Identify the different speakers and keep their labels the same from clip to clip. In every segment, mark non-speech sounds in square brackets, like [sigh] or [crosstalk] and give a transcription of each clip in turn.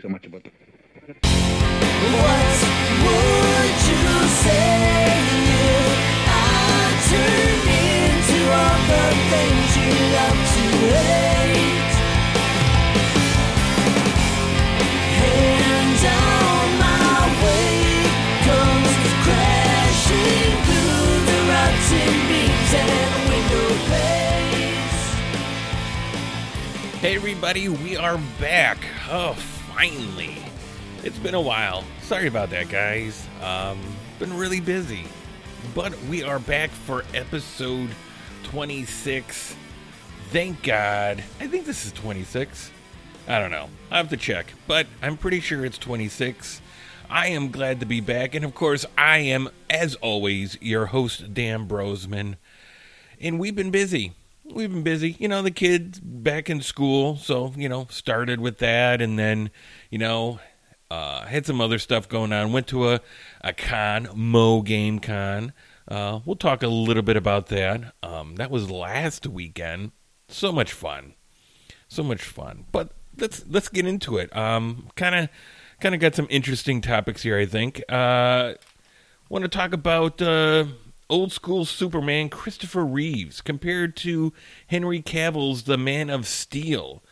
Speaker 1: so much about
Speaker 2: What
Speaker 3: Hey, everybody, we are back. Oh, finally. It's been a while. Sorry about that, guys. Um, been really busy. But we are back for episode 26. Thank God. I think this is 26. I don't know. I have to check, but I'm pretty sure it's 26. I am glad to be back, and of course, I am, as always, your host, Dan Brosman. And we've been busy. We've been busy. You know, the kids back in school, so, you know, started with that, and then, you know, uh, had some other stuff going on. Went to a, a con, Mo Game Con. Uh, we'll talk a little bit about that. Um, that was last weekend. So much fun so much fun. But let's let's get into it. Um, kind of kind of got some interesting topics here. I think. Uh, want to talk about uh, old school Superman Christopher Reeves compared to Henry Cavill's The Man of Steel.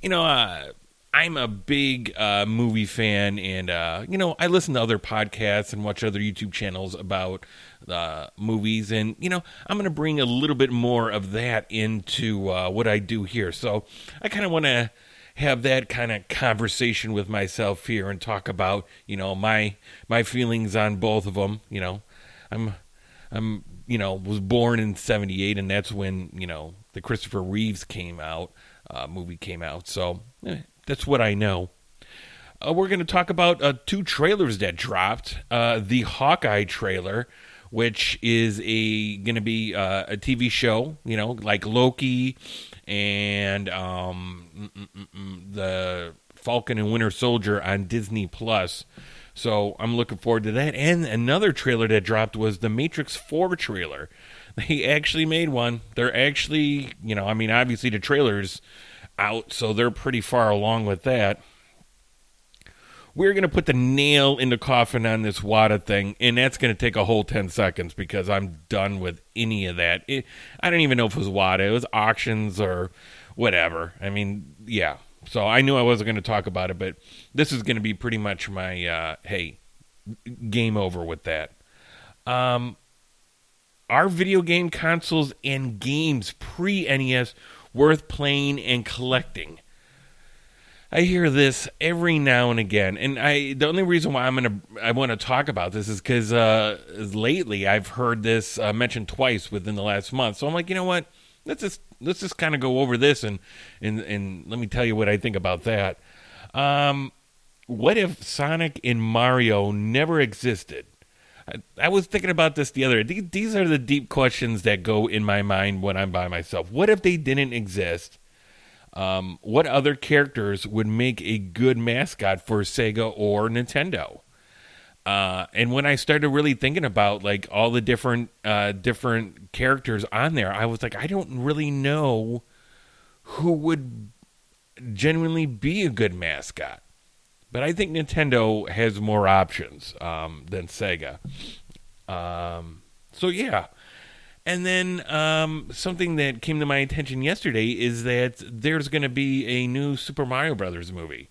Speaker 3: You know, uh, I'm a big uh, movie fan, and uh, you know, I listen to other podcasts and watch other YouTube channels about uh, movies, and you know, I'm going to bring a little bit more of that into uh, what I do here. So I kind of want to have that kind of conversation with myself here and talk about you know my my feelings on both of them. You know, I'm I'm you know was born in '78, and that's when you know the Christopher Reeves came out uh, movie came out. So eh, that's what I know. Uh, we're going to talk about uh, two trailers that dropped. Uh, the Hawkeye trailer, which is a going to be uh, a TV show, you know, like Loki and um, mm, mm, mm, the Falcon and Winter Soldier on Disney Plus. So I'm looking forward to that. And another trailer that dropped was the Matrix 4 trailer. [laughs] They actually made one. They're actually, you know, I mean, obviously the trailer's out, so they're pretty far along with that. We're going to put the nail in the coffin on this WATA thing, and that's going to take a whole 10 seconds because I'm done with any of that. It, I don't even know if it was WATA, it was auctions or whatever. I mean, yeah. So I knew I wasn't going to talk about it, but this is going to be pretty much my, uh, hey, game over with that. Um, are video game consoles and games pre NES worth playing and collecting? I hear this every now and again, and I the only reason why I'm gonna I want to talk about this is because uh, lately I've heard this uh, mentioned twice within the last month. So I'm like, you know what? Let's just let's just kind of go over this and and and let me tell you what I think about that. Um, what if Sonic and Mario never existed? I, was thinking about this the other day. These, these are the deep questions that go in my mind when I'm by myself. What if they didn't exist? Um, what other characters would make a good mascot for Sega or Nintendo? Uh, and when I started really thinking about like all the different uh, different characters on there, I was like, I don't really know who would genuinely be a good mascot. But I think Nintendo has more options um, than Sega. Um, so yeah. And then um, something that came to my attention yesterday is that there's going to be a new Super Mario Brothers movie.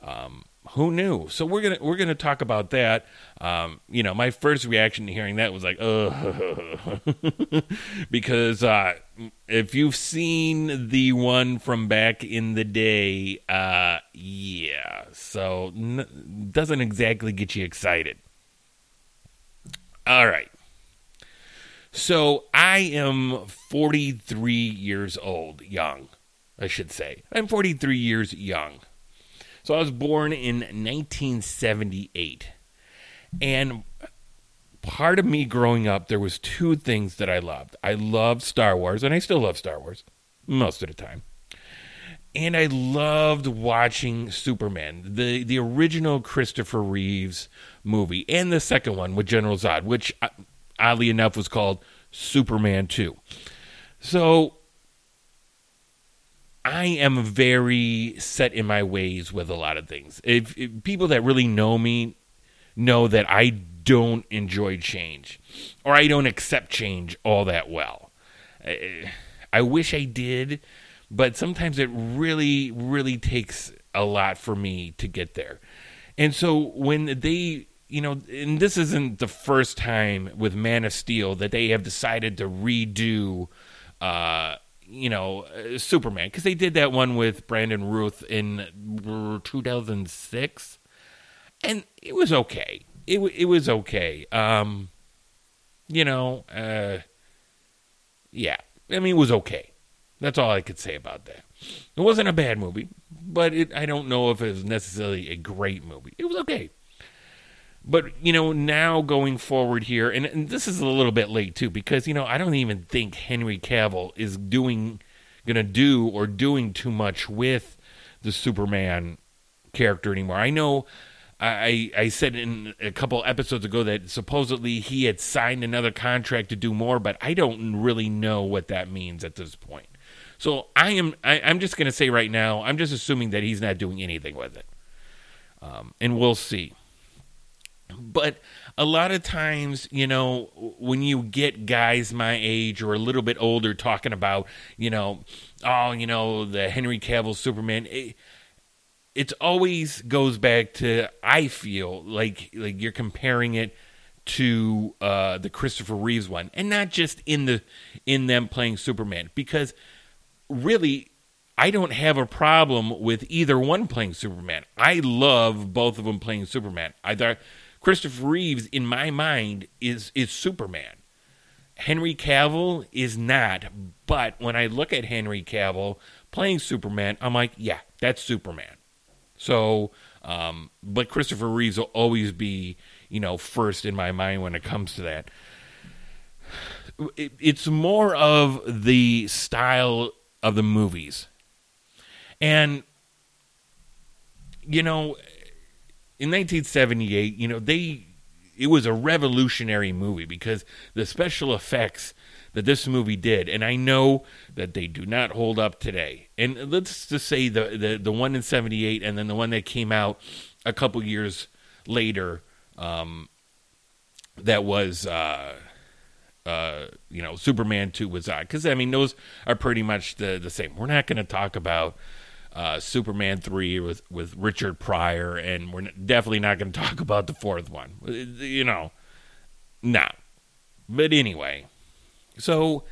Speaker 3: Um, who knew? So we're gonna we're gonna talk about that. Um, you know, my first reaction to hearing that was like, ugh, [laughs] because uh, if you've seen the one from back in the day, uh, yeah, so n- doesn't exactly get you excited. All right. So I am 43 years old, young, I should say. I'm 43 years young. So I was born in 1978. And part of me growing up, there was two things that I loved. I loved Star Wars, and I still love Star Wars most of the time. And I loved watching Superman, the the original Christopher Reeves movie, and the second one with General Zod, which uh, oddly enough was called Superman 2. So I am very set in my ways with a lot of things. If, if people that really know me know that I don't enjoy change or I don't accept change all that well. I, I wish I did, but sometimes it really, really takes a lot for me to get there. And so when they, you know, and this isn't the first time with Man of Steel that they have decided to redo, uh, you know, uh, Superman, because they did that one with Brandon Routh in 2006, and it was okay. It it was okay. Um, you know, uh, yeah, I mean, it was okay. That's all I could say about that. It wasn't a bad movie, but it, I don't know if it was necessarily a great movie. It was okay. But, you know, now going forward here, and, and this is a little bit late too, because, you know, I don't even think Henry Cavill is doing, going to do or doing too much with the Superman character anymore. I know I, I said in a couple episodes ago that supposedly he had signed another contract to do more, but I don't really know what that means at this point. So I am I, I'm just to say right now, I'm just assuming that he's not doing anything with it, um, and we'll see. But a lot of times, you know, when you get guys my age or a little bit older talking about, you know, oh, you know, the Henry Cavill Superman, it, it always goes back to I feel like like you're comparing it to uh, the Christopher Reeves one, and not just in the in them playing Superman, because really I don't have a problem with either one playing Superman. I love both of them playing Superman. I thought Christopher Reeves, in my mind, is is Superman. Henry Cavill is not, but when I look at Henry Cavill playing Superman, I'm like, yeah, that's Superman. So, um, but Christopher Reeves will always be, you know, first in my mind when it comes to that. It, it's more of the style of the movies. And, you know, in 1978, you know, they, it was a revolutionary movie because the special effects that this movie did, and I know that they do not hold up today. And let's just say the the, the one in '78, and then the one that came out a couple years later, um, that was. Uh, uh, you know, Superman 2 was on. Because, I mean, those are pretty much the, the same. We're not going to talk about uh, Superman 3 with, with Richard Pryor, and we're definitely not going to talk [laughs] about the fourth one. You know, no. But anyway, so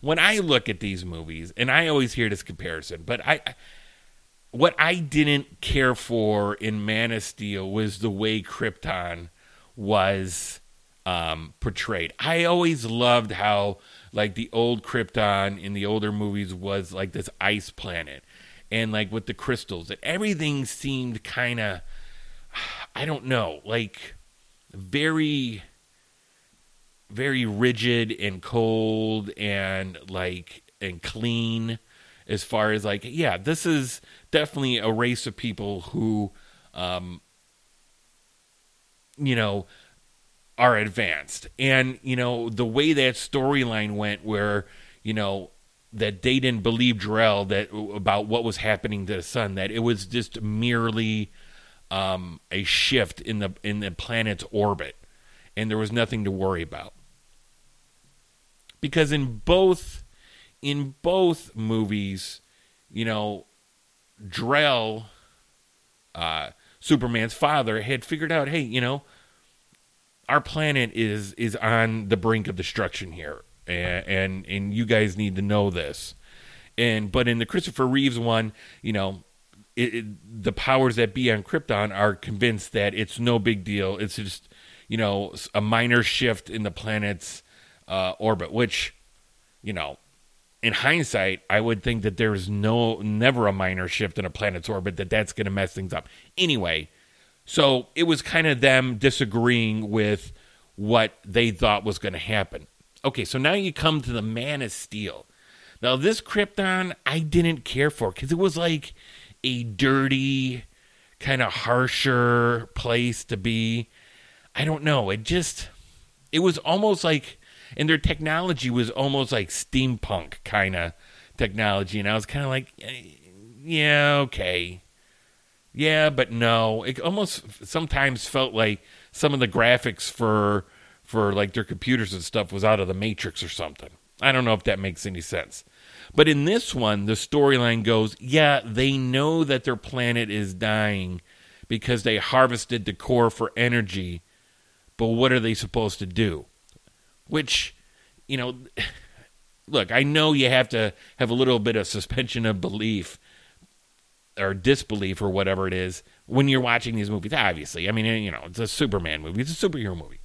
Speaker 3: when I look at these movies, and I always hear this comparison, but I. What I didn't care for in Man of Steel was the way Krypton was um, portrayed. I always loved how like the old Krypton in the older movies was like this ice planet, and like with the crystals, and everything seemed kind of, I don't know, like very, very rigid and cold and like and clean. As far as like, yeah, this is definitely a race of people who, um, you know, are advanced. And, you know, the way that storyline went where, you know, that they didn't believe Jor-El that about what was happening to the sun, that it was just merely um, a shift in the in the planet's orbit, and there was nothing to worry about. Because in both in both movies, you know, Jor-El, uh, Superman's father, had figured out, hey, you know, our planet is is on the brink of destruction here, and and, and you guys need to know this. And but in the Christopher Reeves one, you know, it, it, the powers that be on Krypton are convinced that it's no big deal. It's just you know a minor shift in the planet's uh, orbit, which you know. In hindsight, I would think that there's no never a minor shift in a planet's orbit that that's going to mess things up. Anyway, so it was kind of them disagreeing with what they thought was going to happen. Okay, so now you come to the Man of Steel. Now, this Krypton I didn't care for because it was like a dirty, kind of harsher place to be. I don't know. It just, it was almost like, and their technology was almost like steampunk kind of technology, and I was kind of like, eh, yeah, okay, yeah, but no. It almost sometimes felt like some of the graphics for for like their computers and stuff was out of the Matrix or something. I don't know if that makes any sense. But in this one, the storyline goes, yeah, they know that their planet is dying because they harvested the core for energy, but what are they supposed to do? Which, you know, [sighs] look, I know you have to have a little bit of suspension of belief or disbelief or whatever it is when you're watching these movies. Obviously, I mean, you know, it's a Superman movie, it's a superhero movie.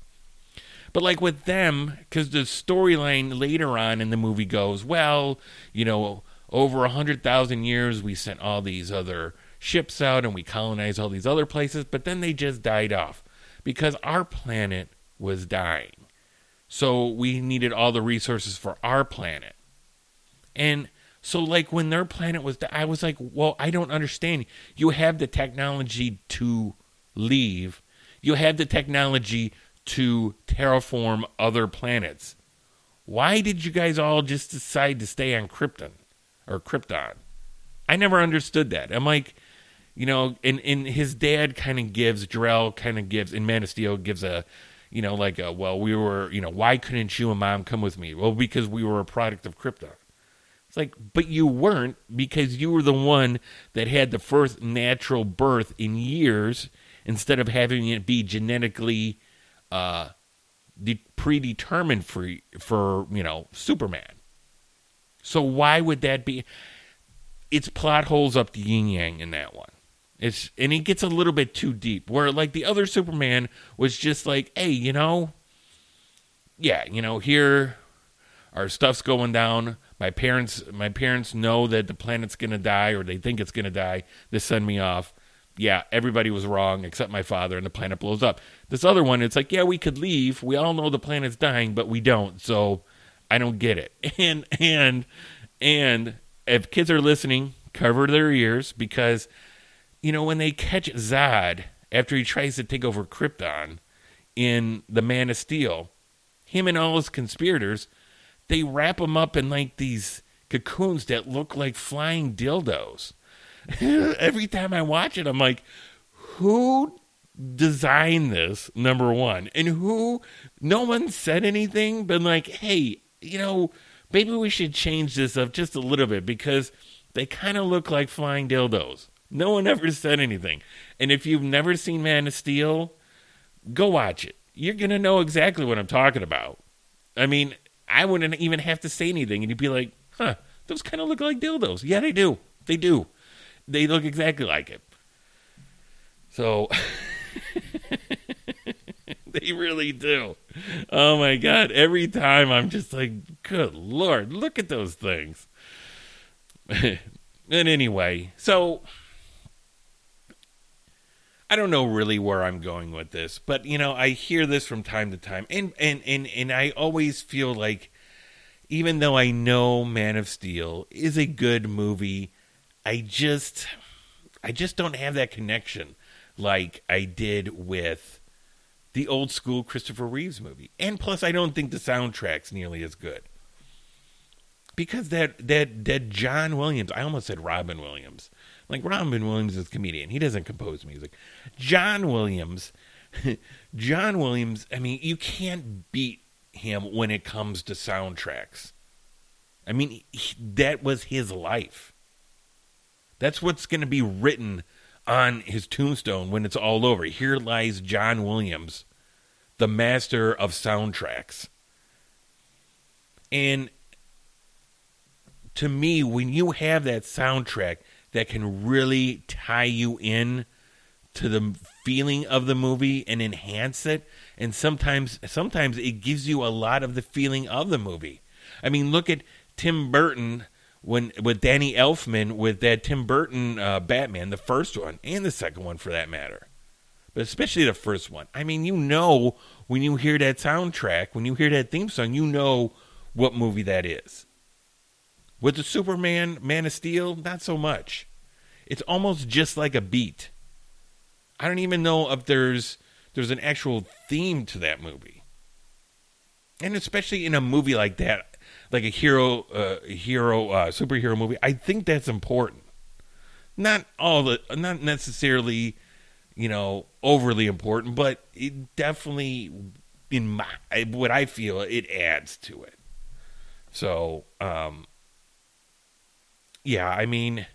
Speaker 3: But like with them, because the storyline later on in the movie goes, well, you know, over a hundred thousand years we sent all these other ships out and we colonized all these other places, but then they just died off because our planet was dying. So we needed all the resources for our planet. And so, like, when their planet was, I was like, well, I don't understand. You have the technology to leave, you have the technology to terraform other planets. Why did you guys all just decide to stay on Krypton or Krypton? I never understood that. I'm like, you know, and, and his dad kind of gives, Jor-El kind of gives, and Man of Steel gives a, you know, like, a, well, we were, you know, why couldn't you and mom come with me? Well, because we were a product of Krypton. It's like, but you weren't because you were the one that had the first natural birth in years instead of having it be genetically uh, de- predetermined for for you know Superman. So why would that be? It's plot holes up the yin yang in that one. It's and it gets a little bit too deep. Where like the other Superman was just like, hey, you know, yeah, you know, here our stuff's going down. My parents my parents know that the planet's gonna die or they think it's gonna die. They send me off. Yeah, everybody was wrong except my father and the planet blows up. This other one, it's like, yeah, we could leave. We all know the planet's dying, but we don't. So I don't get it. [laughs] And and and if kids are listening, cover their ears because you know when they catch Zod after he tries to take over Krypton in the Man of Steel, him and all his conspirators, they wrap him up in like these cocoons that look like flying dildos. [laughs] Every time I watch it, I'm like, who designed this? Number one, and who? No one said anything, but like, hey, you know, maybe we should change this up just a little bit because they kind of look like flying dildos. No one [laughs] ever said anything. And if you've never seen Man of Steel, go watch it. You're to know exactly what I'm talking about. I mean, I wouldn't even have to say anything, and you'd be like, huh, those kind of look like dildos. Yeah, they do. They do. They look exactly like it. So, [laughs] they really do. Oh my God. Every time I'm just like, good Lord, look at those things. [laughs] and anyway, so I don't know really where I'm going with this, but you know, I hear this from time to time, and and and and I always feel like, even though I know Man of Steel is a good movie, I just, I just don't have that connection like I did with the old school Christopher Reeves movie, and plus, I don't think the soundtrack's nearly as good because that that that John Williams, I almost said Robin Williams. Like Robin Williams is a comedian. He doesn't compose music. John Williams, [laughs] John Williams, I mean, you can't beat him when it comes to soundtracks. I mean, he, that was his life. That's what's going to be written on his tombstone when it's all over. Here lies John Williams, the master of soundtracks. And to me, when you have that soundtrack that can really tie you in to the feeling of the movie and enhance it, and sometimes sometimes it gives you a lot of the feeling of the movie. I mean, look at Tim Burton when with Danny Elfman with that Tim Burton uh, Batman, the first one and the second one for that matter, but especially the first one. I mean, you know when you hear that soundtrack, when you hear that theme song, you know what movie that is. With the Superman Man of Steel, not so much. It's almost just like a beat. I don't even know if there's there's an actual theme to that movie. And especially in a movie like that, like a hero, uh, hero, uh, superhero movie. I think that's important. Not all the, not necessarily, you know, overly important, but it definitely, in my what I feel, it adds to it. So, um, yeah, I mean,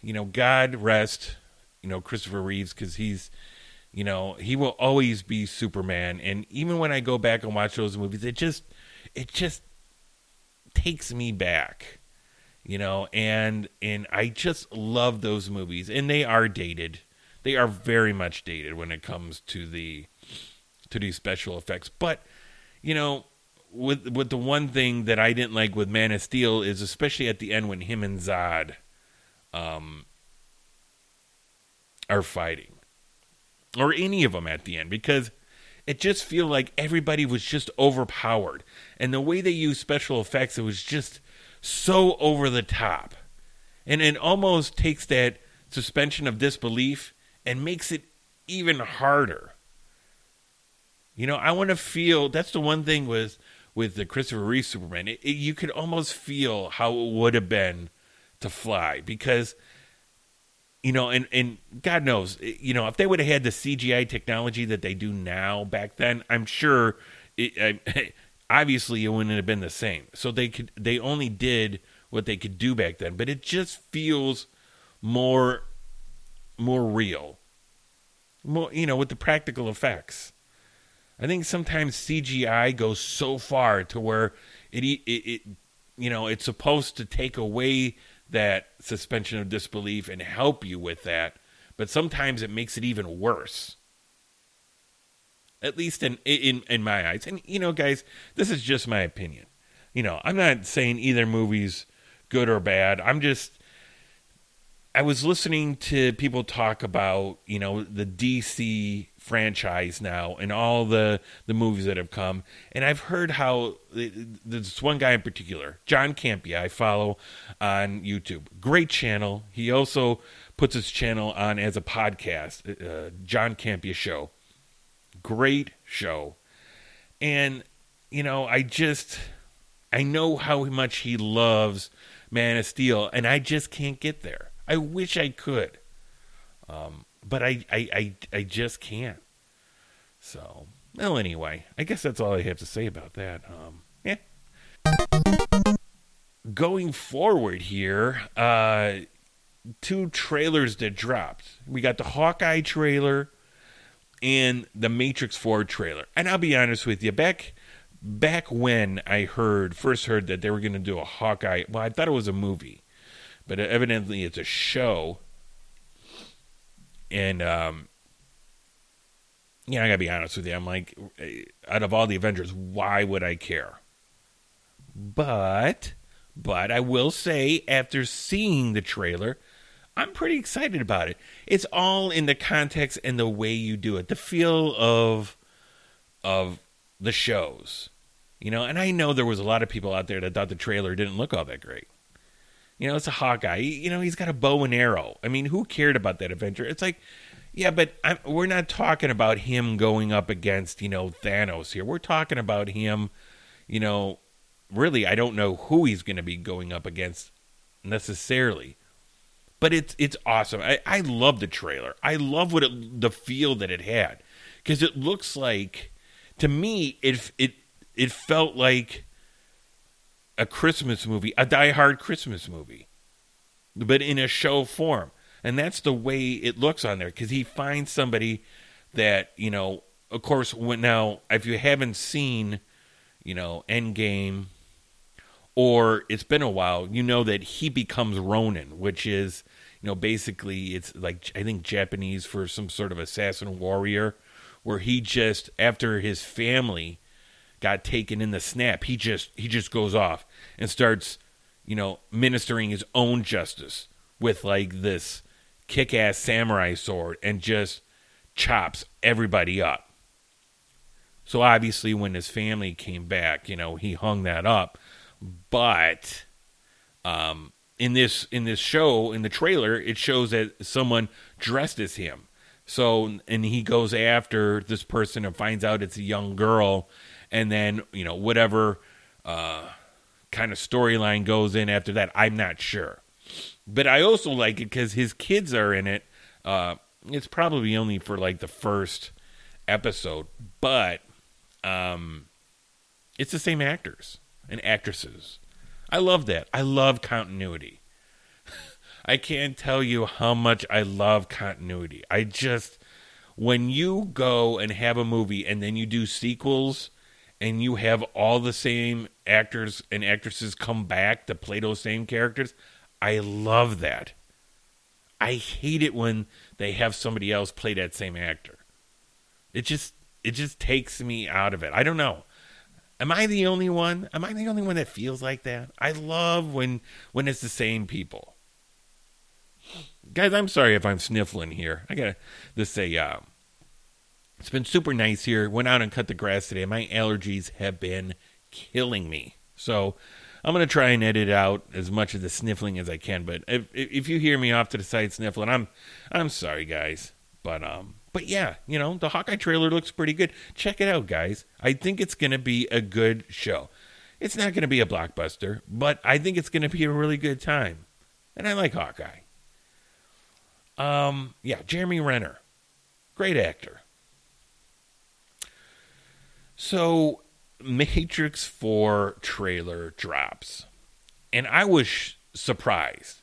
Speaker 3: you know, God rest, you know, Christopher Reeves because he's, you know, he will always be Superman. And even when I go back and watch those movies, it just, it just takes me back, you know, and and I just love those movies, and they are dated. They are very much dated when it comes to the to these special effects, but you know, with with the one thing that I didn't like with Man of Steel is especially at the end when him and Zod um are fighting or any of them at the end because it just feel like everybody was just overpowered. And the way they used special effects it was just so over the top. And it almost takes that suspension of disbelief and makes it even harder. You know i want to feel that's the one thing with with the christopher reeve superman. It, it, you could almost feel how it would have been to fly because you know, and and God knows, you know, if they would have had the CGI technology that they do now back then, I'm sure, it, I, [laughs] obviously, it wouldn't have been the same. So they could, they only did what they could do back then, but it just feels more, more real, more, you know, with the practical effects. I think sometimes CGI goes so far to where it, it, it you know, it's supposed to take away that suspension of disbelief and help you with that, but sometimes it makes it even worse. At least in in in my eyes. And you know, guys, this is just my opinion. You know, I'm not saying either movie's good or bad. I'm just I was listening to people talk about, you know, the DC franchise now and all the the movies that have come. And i've heard how there's one guy in particular john campea i follow on youtube. Great channel. He also puts his channel on as a podcast uh, john campea show. Great show. And you know i just i know how much he loves man of steel and i just can't get there. I wish i could. Um, but I, I, I, I just can't. So, well, anyway, I guess that's all I have to say about that. Um, yeah. Going forward here, uh, two trailers that dropped. We got the Hawkeye trailer and the Matrix 4 trailer. And I'll be honest with you, back back when I heard first heard that they were going to do a Hawkeye, well, I thought it was a movie, but evidently it's a show and um, yeah, I gotta be honest with you. I'm like, out of all the Avengers, why would I care? But, but I will say, after seeing the trailer, I'm pretty excited about it. It's all in the context and the way you do it, the feel of of the shows, you know. And I know there was a lot of people out there that thought the trailer didn't look all that great. You know, it's a Hawkeye. You know, he's got a bow and arrow. I mean, who cared about that adventure? It's like, yeah, but I'm, we're not talking about him going up against, you know, Thanos here. We're talking about him, you know, really, I don't know who he's going to be going up against necessarily. But it's it's awesome. I, I love the trailer. I love what it, the feel that it had because it looks like to me it it it felt like a Christmas movie, a Die Hard Christmas movie, but in a show form. And that's the way it looks on there because he finds somebody that, you know, of course, when now, if you haven't seen, you know, Endgame or it's been a while, you know that he becomes Ronin, which is, you know, basically it's like, I think Japanese for some sort of assassin warrior, where he just, after his family got taken in the snap, he just he just goes off and starts, you know, ministering his own justice with like this kick-ass samurai sword and just chops everybody up. So obviously when his family came back, you know, he hung that up. But um in this in this show in the trailer it shows that someone dressed as him so and he goes after this person and finds out it's a young girl and then you know whatever uh, kind of storyline goes in after that. I'm not sure. But I also like it because his kids are in it. Uh, it's probably only for like the first episode, but um, it's the same actors and actresses. I love that. I love continuity. [laughs] I can't tell you how much I love continuity. I just, when you go and have a movie and then you do sequels and you have all the same actors and actresses come back to play those same characters, I love that. I hate it when they have somebody else play that same actor. It just it just takes me out of it. I don't know. Am I the only one? Am I the only one that feels like that? I love when when it's the same people. Guys, I'm sorry if I'm sniffling here. I gotta just say, uh, it's been super nice here. Went out and cut the grass today. My allergies have been killing me. So I'm gonna try and edit out as much of the sniffling as I can. But if if you hear me off to the side sniffling, I'm I'm sorry, guys. But um, but yeah, you know the Hawkeye trailer looks pretty good. Check it out, guys. I think it's gonna be a good show. It's not gonna be a blockbuster, but I think it's gonna be a really good time. And I like Hawkeye. Um, yeah, Jeremy Renner, great actor. So Matrix 4 trailer drops. And I was surprised.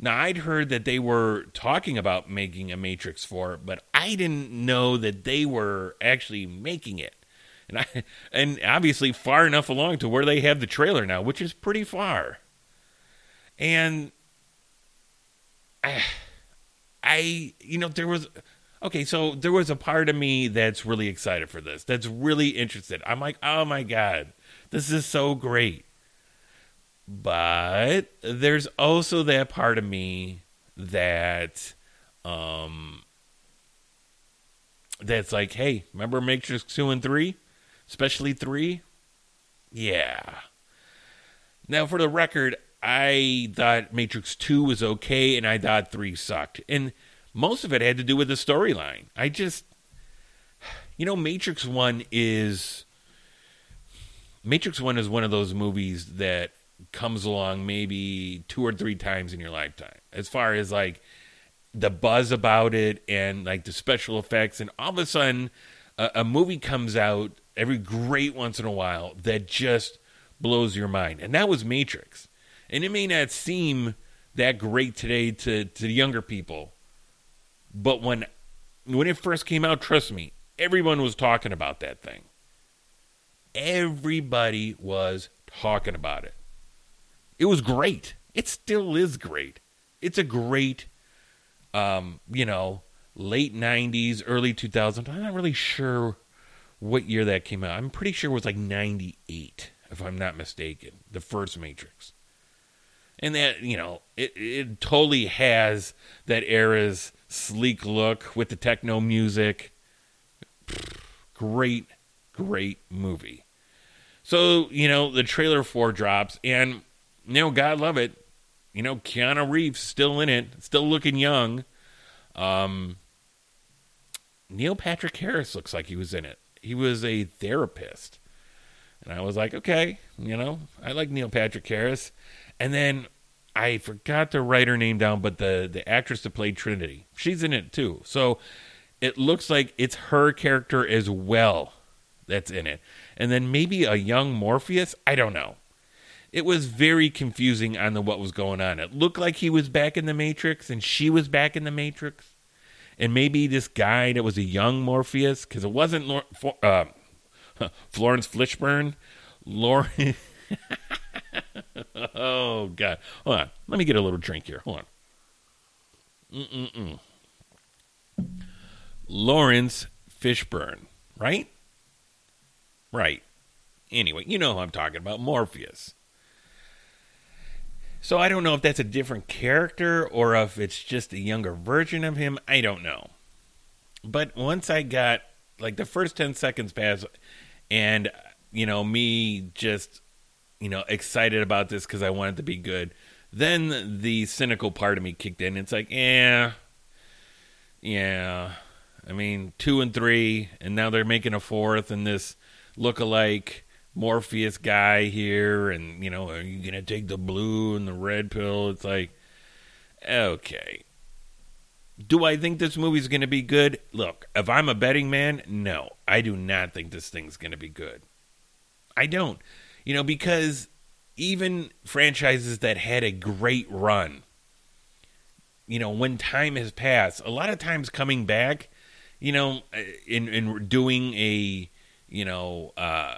Speaker 3: Now, I'd heard that they were talking about making a Matrix 4, but I didn't know that they were actually making it. And I and obviously far enough along to where they have the trailer now, which is pretty far. And I, [sighs] I you know, there was okay, so there was a part of me that's really excited for this. That's really interested. I'm like, "Oh my god, this is so great." But there's also that part of me that um that's like, "Hey, remember Matrix 2 and 3? Especially 3?" Yeah. Now, for the record, I thought Matrix 2 was okay and I thought 3 sucked. And most of it had to do with the storyline. I just, you know, Matrix 1 is. Matrix 1 is one of those movies that comes along maybe two or three times in your lifetime. As far as like the buzz about it and like the special effects, and all of a sudden, a, a movie comes out every great once in a while that just blows your mind. And that was Matrix. And it may not seem that great today to, to younger people, but when when it first came out, trust me, everyone was talking about that thing. Everybody was talking about it. It was great. It still is great. It's a great um, you know, late 90s, early 2000s. I'm not really sure what year that came out. I'm pretty sure it was like 98 if I'm not mistaken, the first Matrix. And that, you know, it it totally has that era's sleek look with the techno music. Great, great movie. So, you know, the trailer for drops, and, you know, God love it. You know, Keanu Reeves still in it, still looking young. Um, Neil Patrick Harris looks like he was in it. He was a therapist. And I was like, okay, you know, I like Neil Patrick Harris. And then I forgot to write her name down, but the the actress that played Trinity, she's in it too. So it looks like it's her character as well that's in it. And then maybe a young Morpheus, I don't know. It was very confusing on the what was going on. It looked like he was back in the Matrix and she was back in the Matrix. And maybe this guy that was a young Morpheus, because it wasn't Lor- uh, [laughs] Florence Fishburne. Lauren. [laughs] [laughs] oh God! Hold on. Let me get a little drink here. Hold on. Mm-mm-mm. Laurence Fishburne, right? Right. Anyway, you know who I'm talking about, Morpheus. So I don't know if that's a different character or if it's just a younger version of him. I don't know. But once I got like the first 10 seconds pass and you know me just you know excited about this cuz I wanted to be good. Then the cynical part of me kicked in. It's like, "Yeah. Yeah. I mean, 2 and 3 and now they're making a fourth and this look alike Morpheus guy here, and you know, are you gonna take the blue and the red pill? It's like, okay. Do I think this movie's gonna be good? Look, if I'm a betting man, no, I do not think this thing's gonna be good. I don't, you know, because even franchises that had a great run, you know, when time has passed, a lot of times coming back, you know, in in doing a, you know, uh,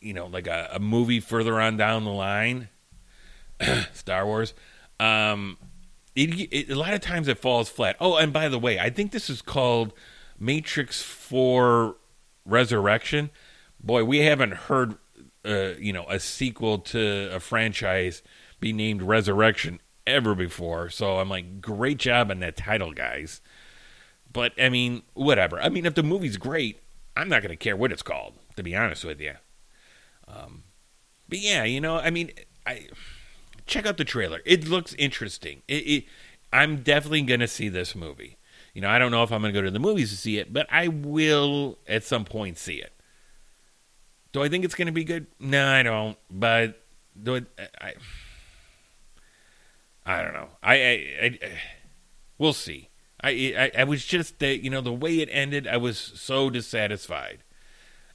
Speaker 3: you know, like a, a movie further on down the line, [clears throat] Star Wars, um, it, it, a lot of times it falls flat. Oh, and by the way, I think this is called Matrix Four Resurrection. Boy, we haven't heard, uh, you know, a sequel to a franchise be named Resurrection ever before. So I'm like, great job on that title, guys. But I mean, whatever. I mean, if the movie's great, I'm not going to care what it's called. To be honest with you. Um, but yeah, you know, I mean, I check out the trailer. It looks interesting. It, it I'm definitely going to see this movie. You know, I don't know if I'm going to go to the movies to see it, but I will at some point see it. Do I think it's going to be good? No, I don't. But do it, I, I don't know. I, I, I, we'll see. I, I, I was just that you know the way it ended. I was so dissatisfied,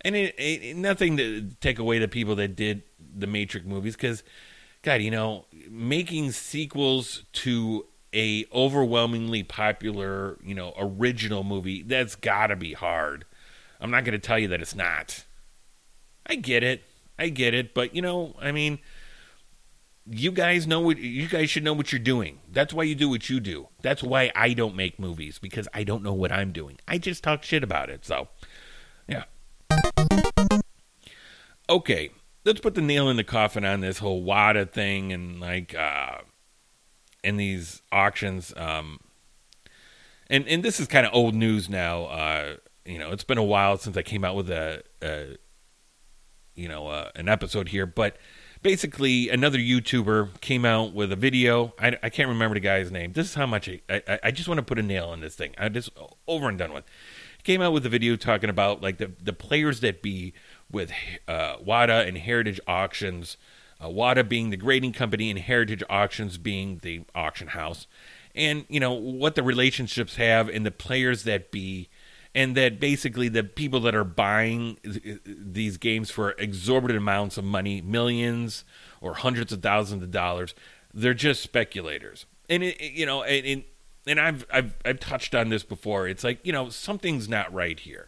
Speaker 3: and it, it nothing to take away the people that did the Matrix movies because, God, you know, making sequels to a overwhelmingly popular you know original movie that's got to be hard. I'm not going to tell you that it's not. I get it. I get it, but you know, I mean you guys know what you guys should know what you're doing. That's why you do what you do. That's why I don't make movies because I don't know what I'm doing. I just talk shit about it. So, yeah. Okay, let's put the nail in the coffin on this whole WATA thing and like uh in these auctions um and and this is kind of old news now. Uh you know, it's been a while since I came out with a, a you know, uh, an episode here, but basically another YouTuber came out with a video. I, I can't remember the guy's name. This is how much I, I, I just want to put a nail in this thing. I just over and done with. Came out with a video talking about like the the players that be with uh, WATA and Heritage Auctions. Uh, WATA being the grading company and Heritage Auctions being the auction house, and you know what the relationships have and the players that be and that basically the people that are buying uh, these games for exorbitant amounts of money, millions or hundreds of thousands of dollars, they're just speculators. And it, you know, and and I've I've I've touched on this before. It's like you know something's not right here.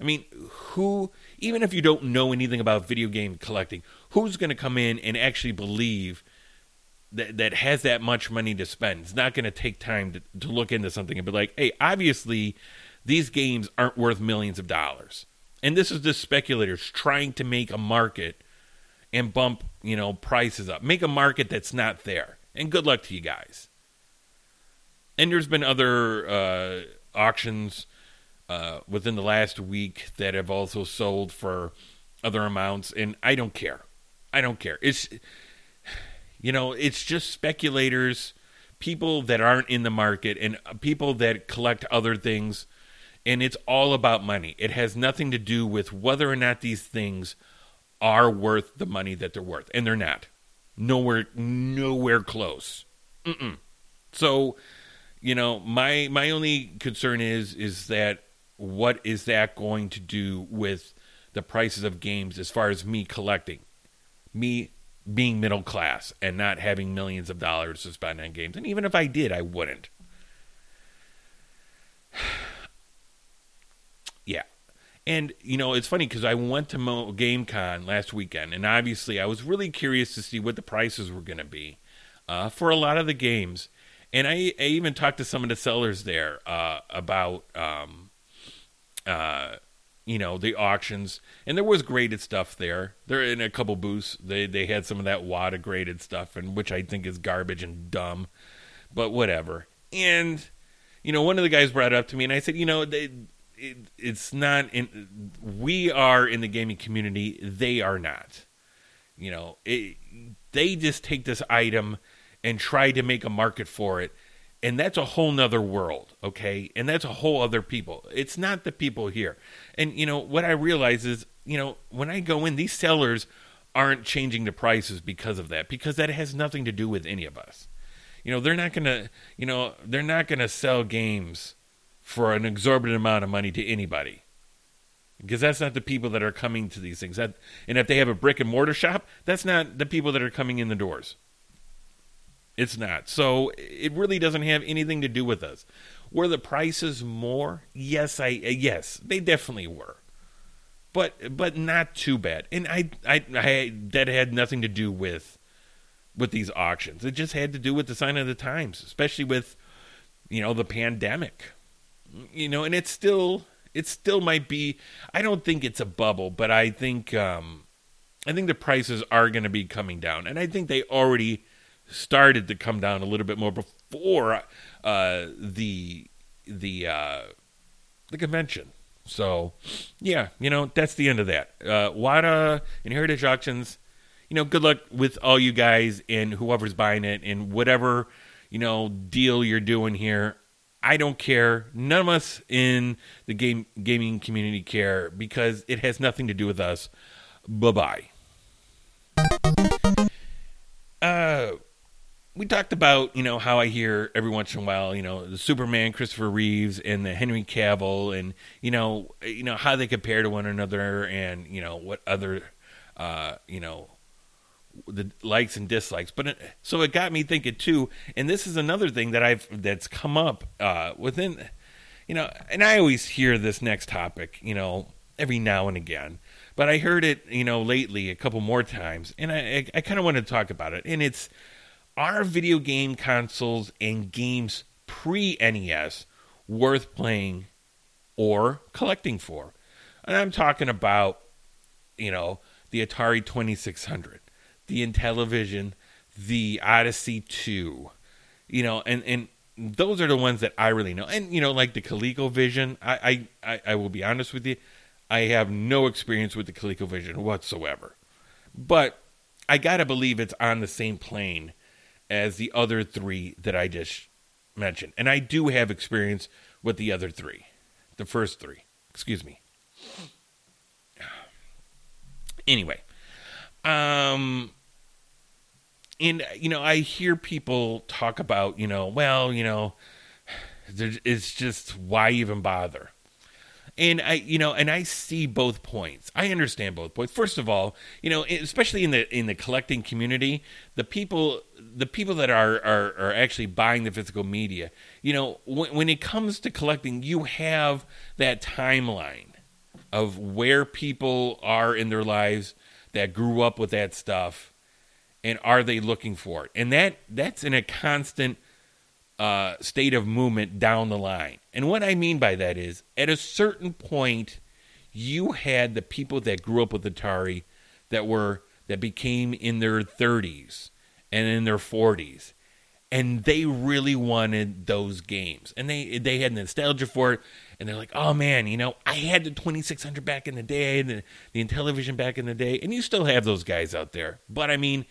Speaker 3: I mean, who even if you don't know anything about video game collecting, who's going to come in and actually believe? That, that has that much money to spend. It's not going to take time to, to look into something and be like, hey, obviously these games aren't worth millions of dollars. And this is just speculators trying to make a market and bump, you know, prices up. Make a market that's not there. And good luck to you guys. And there's been other uh, auctions uh, within the last week that have also sold for other amounts, and I don't care. I don't care. It's you know, it's just speculators, people that aren't in the market, and people that collect other things and it's all about money. It has nothing to do with whether or not these things are worth the money that they're worth, and they're not. Nowhere, nowhere close. Mm-mm. So, you know, my my only concern is is that what is that going to do with the prices of games as far as me collecting, me being middle class and not having millions of dollars to spend on games, and even if I did, I wouldn't. And, you know, it's funny because I went to Mo- GameCon last weekend, and obviously I was really curious to see what the prices were going to be uh, for a lot of the games. And I, I, even talked to some of the sellers there uh, about, um, uh, you know, the auctions. And there was graded stuff there. There in a couple booths, they, they had some of that WATA graded stuff, and which I think is garbage and dumb, but whatever. And, you know, one of the guys brought it up to me, and I said, you know, they it, it's not in we are in the gaming community they are not. You know it, they just take this item and try to make a market for it and that's a whole nother world okay? And that's a whole other people. It's not the people here. And you know what i realize is you know, when I go in, these sellers aren't changing the prices because of that, because that has nothing to do with any of us. You know, they're not gonna, you know, they're not gonna sell games for an exorbitant amount of money to anybody because that's not the people that are coming to these things. That, and if they have a brick and mortar shop, that's not the people that are coming in the doors. It's not. So it really doesn't have anything to do with us. Were the prices more? Yes, I uh, yes, they definitely were. But but not too bad. And I I, I that had nothing to do with with these auctions. It just had to do with the sign of the times, especially with you know the pandemic. You know, and it's still it still might be I don't think it's a bubble, but I think um I think the prices are going to be coming down. And I think they already started to come down a little bit more before uh, the the uh, the convention. So, yeah, you know that's the end of that. Uh, WATA and Heritage Auctions. You know, good luck with all you guys and whoever's buying it and whatever you know deal you're doing here. I don't care. None of us in the game gaming community care because it has nothing to do with us. Bye bye. Uh we talked about you know how I hear every once in a while you know the Superman Christopher Reeves and the Henry Cavill and you know you know how they compare to one another and you know what other uh, you know the likes and dislikes. But it, so it got me thinking too and this is another thing that I've that's come up uh, within you know and I always hear this next topic you know every now and again. But I heard it you know lately a couple more times and I I, I kind of want to talk about it. And it's are video game consoles and games pre NES worth playing or collecting for? And I'm talking about, you know, the Atari 2600, the Intellivision, the Odyssey 2, you know, and, and those are the ones that I really know. And, you know, like the ColecoVision, I, I, I will be honest with you, I have no experience with the ColecoVision whatsoever. But I got to believe it's on the same plane as the other three that I just mentioned. And I do have experience with the other three, the first three. Excuse me. [sighs] Anyway, um, and you know, I hear people talk about, you know, well, you know, it's just why even bother? and I, you know, and I see both points. I understand both points. First of all, you know, especially in the in the collecting community, the people the people that are are, are actually buying the physical media, you know, when, when it comes to collecting, you have that timeline of where people are in their lives that grew up with that stuff, and are they looking for it? And that that's in a constant uh, state of movement down the line. And what I mean by that is, at a certain point, you had the people that grew up with Atari that were that became in their 30s and in their 40s and they really wanted those games. And they they had nostalgia for it. And they're like oh man you know i had the 2600 back in the day and the, the intellivision back in the day and you still have those guys out there. But i mean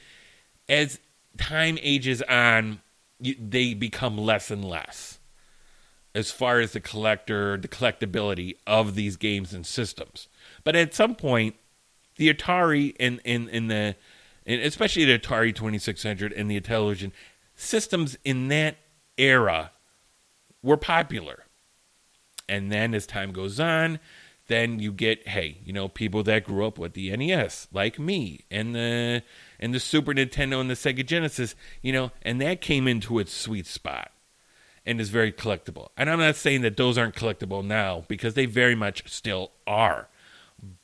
Speaker 3: as time ages on you, they become less and less as far as the collector, the collectability of these games and systems. But at some point, the Atari and in, in, the and especially the Atari 2600 and the Intellivision systems in that era were popular. And then as time goes on, then you get hey, you know, people that grew up with the NES like me and the and the Super Nintendo and the Sega Genesis, you know, and that came into its sweet spot and is very collectible. And I'm not saying that those aren't collectible now because they very much still are.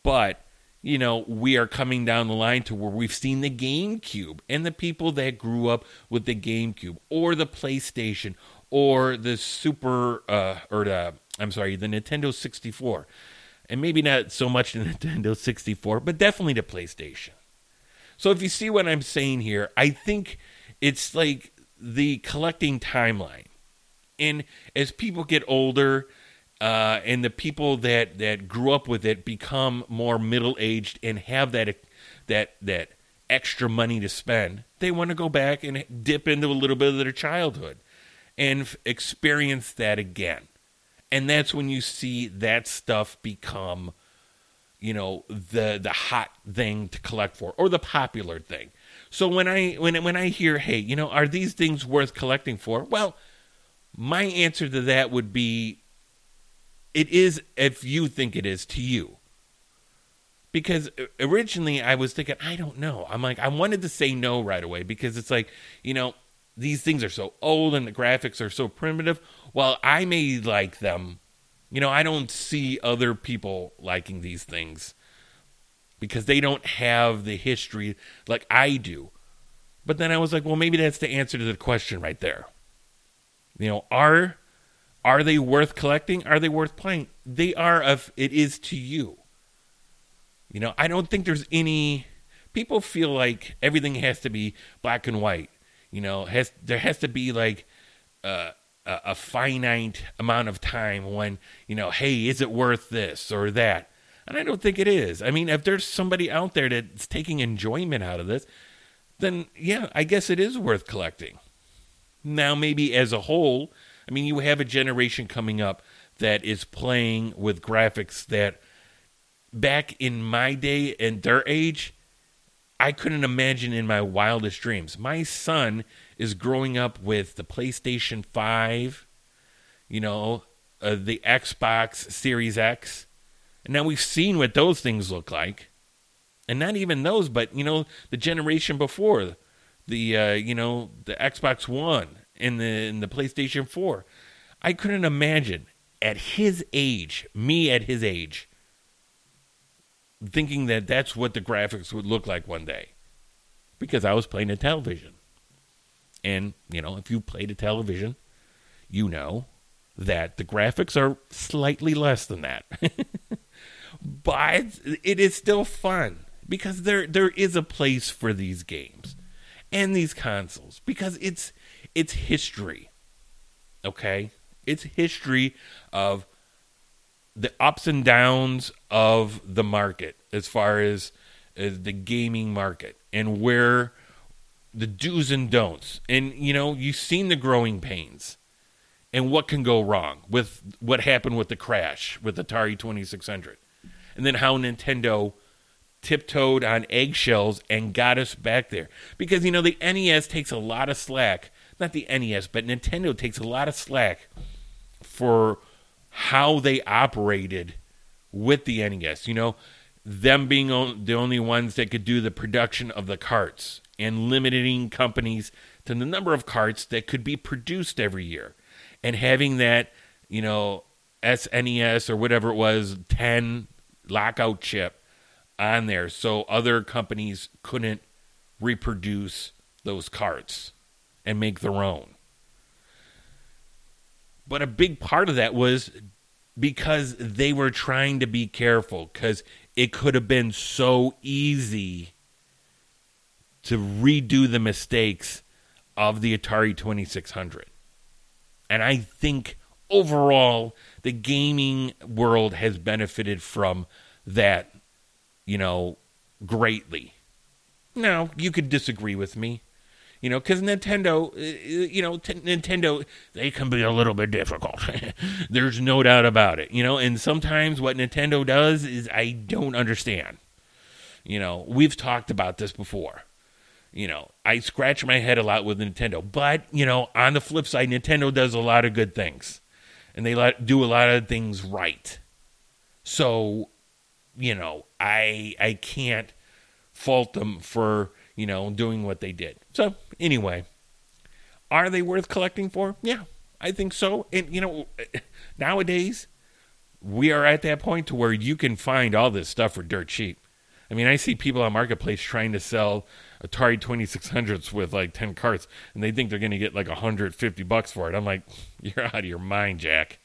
Speaker 3: But, you know, we are coming down the line to where we've seen the GameCube and the people that grew up with the GameCube or the PlayStation or the Super, uh, or the, I'm sorry, the Nintendo 64. And maybe not so much the [laughs] Nintendo 64, but definitely the PlayStation. So if you see what I'm saying here, I think it's like the collecting timeline. And as people get older, uh, and the people that, that grew up with it become more middle aged and have that that that extra money to spend, they want to go back and dip into a little bit of their childhood and f- experience that again. And that's when you see that stuff become you know the the hot thing to collect for or the popular thing. So when I when when I hear, hey, you know, are these things worth collecting for? Well, my answer to that would be it is if you think it is to you. Because originally I was thinking, I don't know. I'm like, I wanted to say no right away because it's like, you know, these things are so old and the graphics are so primitive. While I may like them, you know, I don't see other people liking these things because they don't have the history like I do. But then I was like, well, maybe that's the answer to the question right there. You know, are are they worth collecting? Are they worth playing? They are of it is to you. You know, I don't think there's any people feel like everything has to be black and white. You know, has there has to be like uh, a, a finite amount of time when you know, hey, is it worth this or that? And I don't think it is. I mean, if there's somebody out there that's taking enjoyment out of this, then yeah, I guess it is worth collecting. Now, maybe as a whole, I mean, you have a generation coming up that is playing with graphics that back in my day and their age, I couldn't imagine in my wildest dreams. My son is growing up with the PlayStation 5, you know, uh, the Xbox Series X. And now we've seen what those things look like. And not even those, but, you know, the generation before, the, uh, you know, the Xbox One and the, and the PlayStation 4. I couldn't imagine at his age, me at his age, thinking that that's what the graphics would look like one day because I was playing Intellivision. And, you know, if you played Intellivision, you know that the graphics are slightly less than that. [laughs] but it is still fun because there there is a place for these games and these consoles because it's it's history. Okay? It's history of the ups and downs of the market as far as, as the gaming market and where the do's and don'ts. And you know, you've seen the growing pains and what can go wrong with what happened with the crash with Atari 2600. And then how Nintendo tiptoed on eggshells and got us back there. Because you know, the NES takes a lot of slack, not the NES, but Nintendo takes a lot of slack for how they operated with the NES. You know, them being the only ones that could do the production of the carts and limiting companies to the number of carts that could be produced every year and having that, you know, SNES or whatever it was, 10 lockout chip on there so other companies couldn't reproduce those carts and make their own. But a big part of that was because they were trying to be careful because it could have been so easy to redo the mistakes of the Atari 2600. And I think overall, the gaming world has benefited from that, you know, greatly. Now, you could disagree with me you know, because Nintendo, uh, you know, t- Nintendo, they can be a little bit difficult. [laughs] There's no doubt about it, you know, and sometimes what Nintendo does is I don't understand. You know, we've talked about this before. You know, I scratch my head a lot with Nintendo, but, you know, on the flip side, Nintendo does a lot of good things and they do a lot of things right. So, you know, I I can't fault them for you know, doing what they did. So, anyway, are they worth collecting for? Yeah, I think so. And, you know, [laughs] nowadays, we are at that point to where you can find all this stuff for dirt cheap. I mean, I see people on Marketplace trying to sell Atari 2600s with like 10 carts, and they think they're going to get like 150 bucks for it. I'm like, [laughs] you're out of your mind, Jack.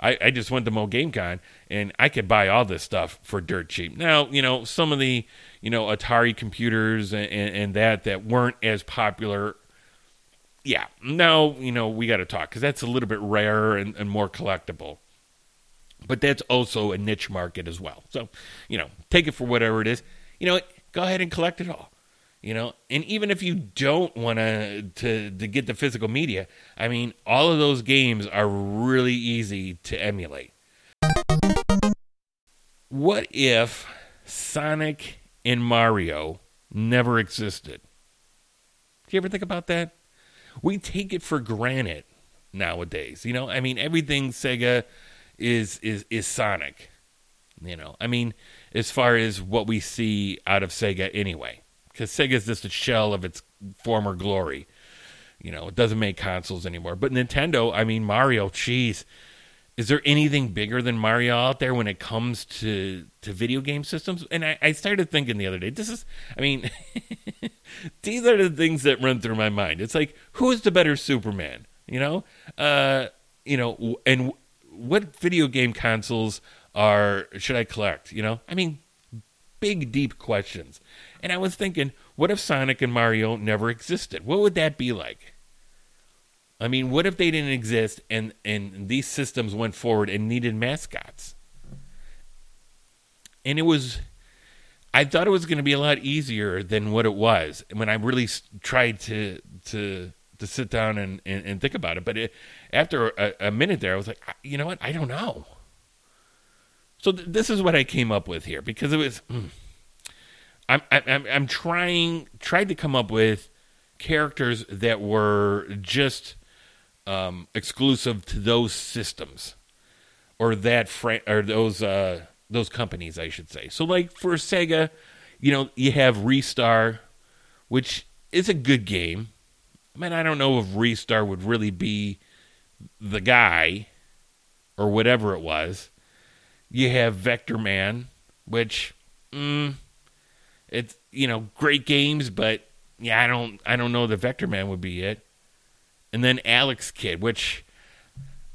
Speaker 3: I, I just went to Mo GameCon, and I could buy all this stuff for dirt cheap. Now, you know, some of the you know Atari computers and, and, and that that weren't as popular. Yeah, now you know we got to talk because that's a little bit rarer and, and more collectible. But that's also a niche market as well. So you know, take it for whatever it is. You know, go ahead and collect it all you know and even if you don't want to to get the physical media i mean all of those games are really easy to emulate what if Sonic and Mario never existed? Do you ever think about that? We take it for granted nowadays. You know, I mean, everything Sega is is is Sonic. You know, I mean, as far as what we see out of Sega anyway, because Sega's just a shell of its former glory. You know, it doesn't make consoles anymore. But Nintendo, I mean, Mario, jeez. Is there anything bigger than Mario out there when it comes to, to video game systems? And I, I started thinking the other day, this is, I mean, [laughs] these are the things that run through my mind. It's like, who is the better Superman? You know? Uh, you know, and what video game consoles are, should I collect? You know? I mean, big, deep questions. And I was thinking, what if Sonic and Mario never existed? What would that be like? I mean, what if they didn't exist and and these systems went forward and needed mascots? And it was I thought it was going to be a lot easier than what it was when I really tried to to to sit down and, and, and think about it. But it, after a, a minute there, I was like, you know what? I don't know. So th- this is what I came up with here because it was. mm. I'm I'm I'm trying tried to come up with characters that were just um, exclusive to those systems or that fran- or those uh, those companies, I should say. So, like for Sega, you know, you have Ristar, which is a good game. I mean, I don't know if Ristar would really be the guy or whatever it was. You have Vector Man, which mm, it's you know great games, but yeah, I don't I don't know the Vector Man would be it. And then Alex Kidd, which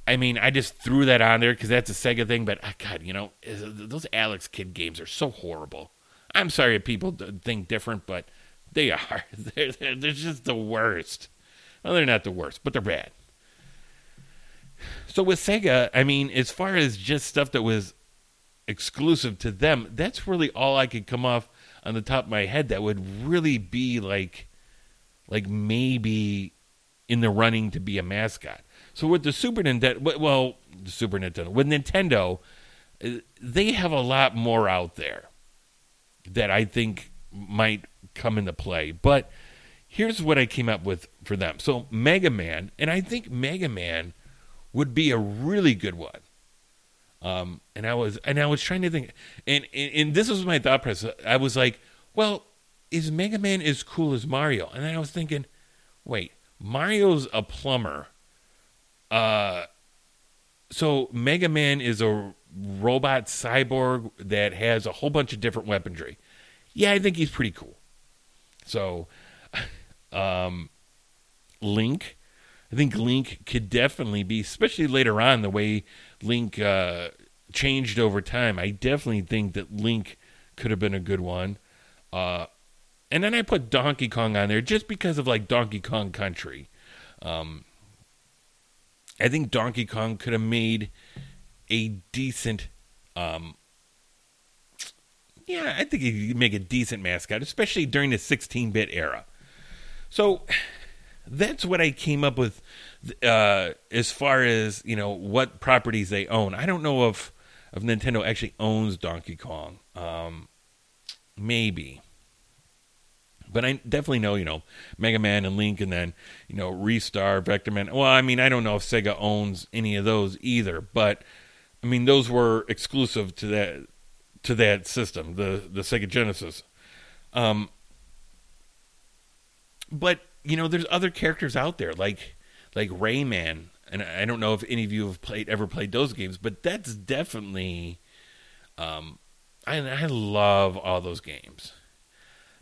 Speaker 3: I mean, I just threw that on there because that's a Sega thing. But ah, God, you know, those Alex Kidd games are so horrible. I'm sorry if people think different, but they [laughs] are. They're, they're, they're just the worst. Well, they're not the worst, but they're bad. So with Sega, I mean, as far as just stuff that was exclusive to them, that's really all I could come off on the top of my head that would really be like, like maybe in the running to be a mascot. So with the Super Nintendo, well, the Super Nintendo, with Nintendo, uh, they have a lot more out there that I think might come into play. But here's what I came up with for them. So Mega Man, and I think Mega Man would be a really good one. Um, and I was and I was trying to think, and, and and this was my thought process. I was like, well, is Mega Man as cool as Mario? And then I was thinking, wait, Mario's a plumber. Uh, so Mega Man is a robot cyborg that has a whole bunch of different weaponry. Yeah, I think he's pretty cool. So, [laughs] um, Link, I think Link could definitely be, especially later on, the way Link uh, changed over time. I definitely think that Link could have been a good one. Uh, and then I put Donkey Kong on there just because of like Donkey Kong Country. Um, I think Donkey Kong could have made a decent, um, yeah, I think he could make a decent mascot, especially during the 16-bit era. So [sighs] that's what I came up with uh, as far as you know what properties they own. I don't know if if Nintendo actually owns Donkey Kong. Um, maybe. But I definitely know, you know, Mega Man and Link, and then, you know, Ristar, Vector Man. Well, I mean, I don't know if Sega owns any of those either, but I mean, those were exclusive to that to that system, the the Sega Genesis. Um, but you know, there's other characters out there like like Rayman, and I don't know if any of you have played ever played those games, but that's definitely. Um, I I love all those games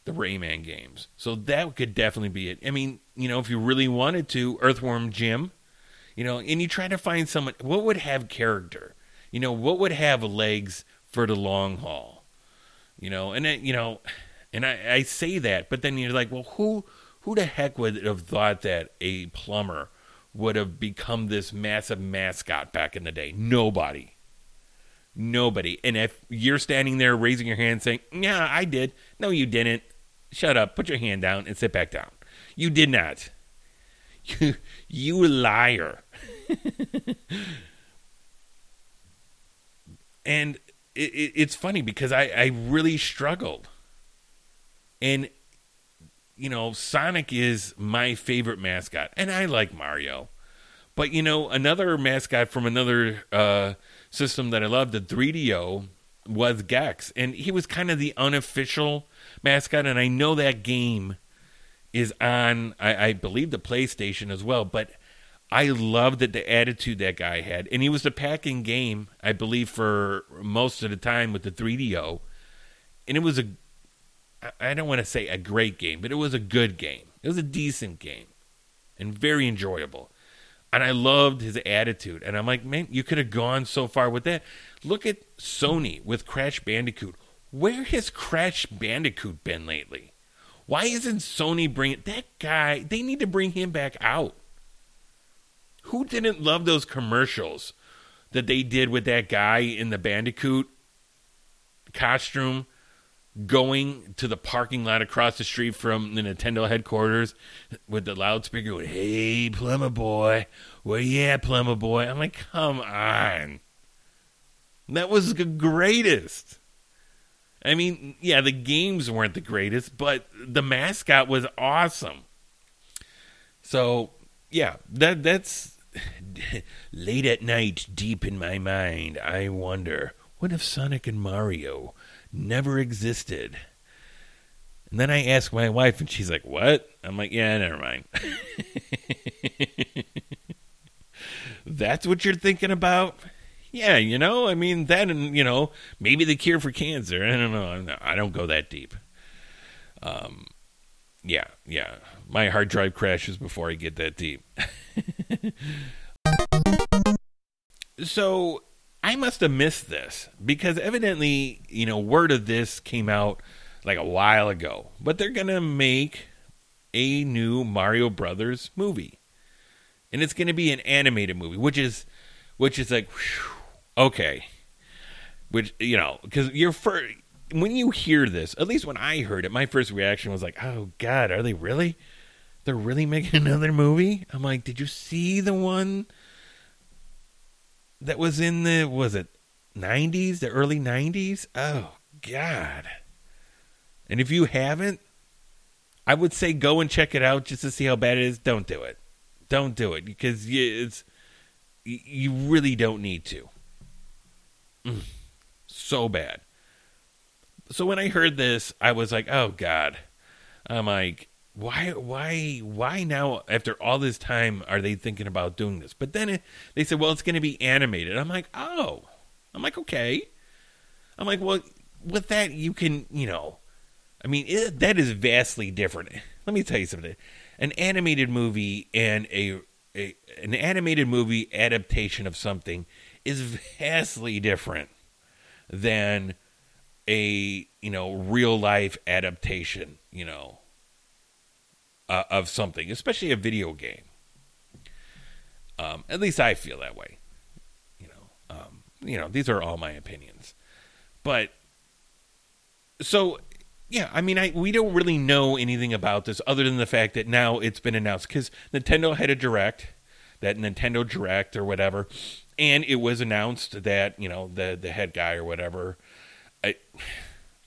Speaker 3: the Rayman games. So that could definitely be it. I mean, you know, if you really wanted to, Earthworm Jim, you know, and you try to find someone, what would have character? You know, what would have legs for the long haul? You know, and then, you know, and I, I say that, but then you're like, well, who, who the heck would have thought that a plumber would have become this massive mascot back in the day? Nobody. Nobody. And if you're standing there raising your hand saying, Yeah, I did. No, you didn't. Shut up. Put your hand down and sit back down. You did not. You, you liar. [laughs] and it, it, it's funny because I, I really struggled. And, you know, Sonic is my favorite mascot, and I like Mario. But, you know, another mascot from another uh, system that I love, the 3DO, was Gex. And he was kind of the unofficial mascot. And I know that game is on, I, I believe, the PlayStation as well. But I loved that the attitude that guy had, and he was the pack-in game, I believe, for most of the time with the 3DO, and it was a, I don't want to say a great game, but it was a good game. It was a decent game, and very enjoyable, and I loved his attitude. And I'm like, man, you could have gone so far with that. Look at Sony with Crash Bandicoot. Where has Crash Bandicoot been lately? Why isn't Sony bringing that guy? They need to bring him back out. Who didn't love those commercials that they did with that guy in the Bandicoot costume going to the parking lot across the street from the Nintendo headquarters with the loudspeaker going, Hey, Plumber Boy, you at, Plumber Boy? I'm like, come on. That was the greatest. I mean, yeah, the games weren't the greatest, but the mascot was awesome. So, yeah, that that's [laughs] late at night, deep in my mind, I wonder what if Sonic and Mario never existed? And then I ask my wife, and she's like, What? I'm like, Yeah, never mind. [laughs] That's what you're thinking about? Yeah, you know, I mean, that and, you know, maybe the cure for cancer. I don't know. I don't go that deep. Um, yeah, yeah. My hard drive crashes before I get that deep. [laughs] so I must have missed this because evidently, you know, word of this came out like a while ago. But they're going to make a new Mario Brothers movie. And it's going to be an animated movie, which is which is like whew, okay. Which, you know, cuz you're first when you hear this, at least when I heard it, my first reaction was like, "Oh god, are they really? They're really making [laughs] another movie?" I'm like, "Did you see the one that was in the was it 90s, the early 90s? Oh god." And if you haven't, I would say go and check it out just to see how bad it is. Don't do it. Don't do it because you, it's you really don't need to. Mm, so bad. So when I heard this, I was like, "Oh God!" I'm like, "Why? Why? Why now? After all this time, are they thinking about doing this?" But then it, they said, "Well, it's going to be animated." I'm like, "Oh," I'm like, "Okay." I'm like, "Well, with that, you can, you know." I mean, it, that is vastly different. Let me tell you something. An animated movie and a, a an animated movie adaptation of something is vastly different than a you know real life adaptation, you know, uh, of something, especially a video game. Um, at least I feel that way. You know, um, you know, these are all my opinions, but so yeah, I mean, I we don't really know anything about this other than the fact that now it's been announced because Nintendo had a direct, that Nintendo Direct or whatever, and it was announced that you know the the head guy or whatever. I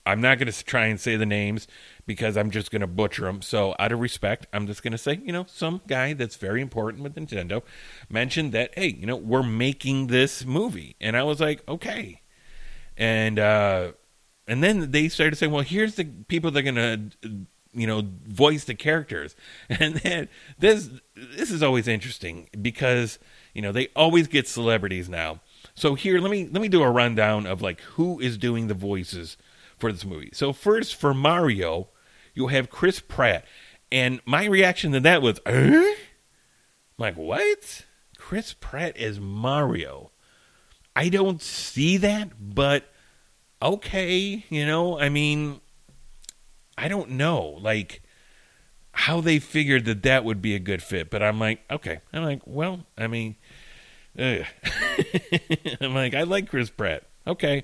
Speaker 3: I'm not going to try and say the names because I'm just going to butcher them. So out of respect, I'm just going to say you know some guy that's very important with Nintendo mentioned that hey you know we're making this movie, and I was like okay, and. uh and then they started saying, "Well, here's the people that are gonna, you know, voice the characters." [laughs] And then this this is always interesting because you know they always get celebrities now. So here, let me let me do a rundown of like who is doing the voices for this movie. So first, for Mario, you'll have Chris Pratt, and my reaction to that was, eh? Like, what? Chris Pratt is Mario. I don't see that, but okay, you know, I mean, I don't know, like how they figured that that would be a good fit, but I'm like, okay, I'm like, well, I mean, [laughs] I'm like, I like Chris Pratt. Okay,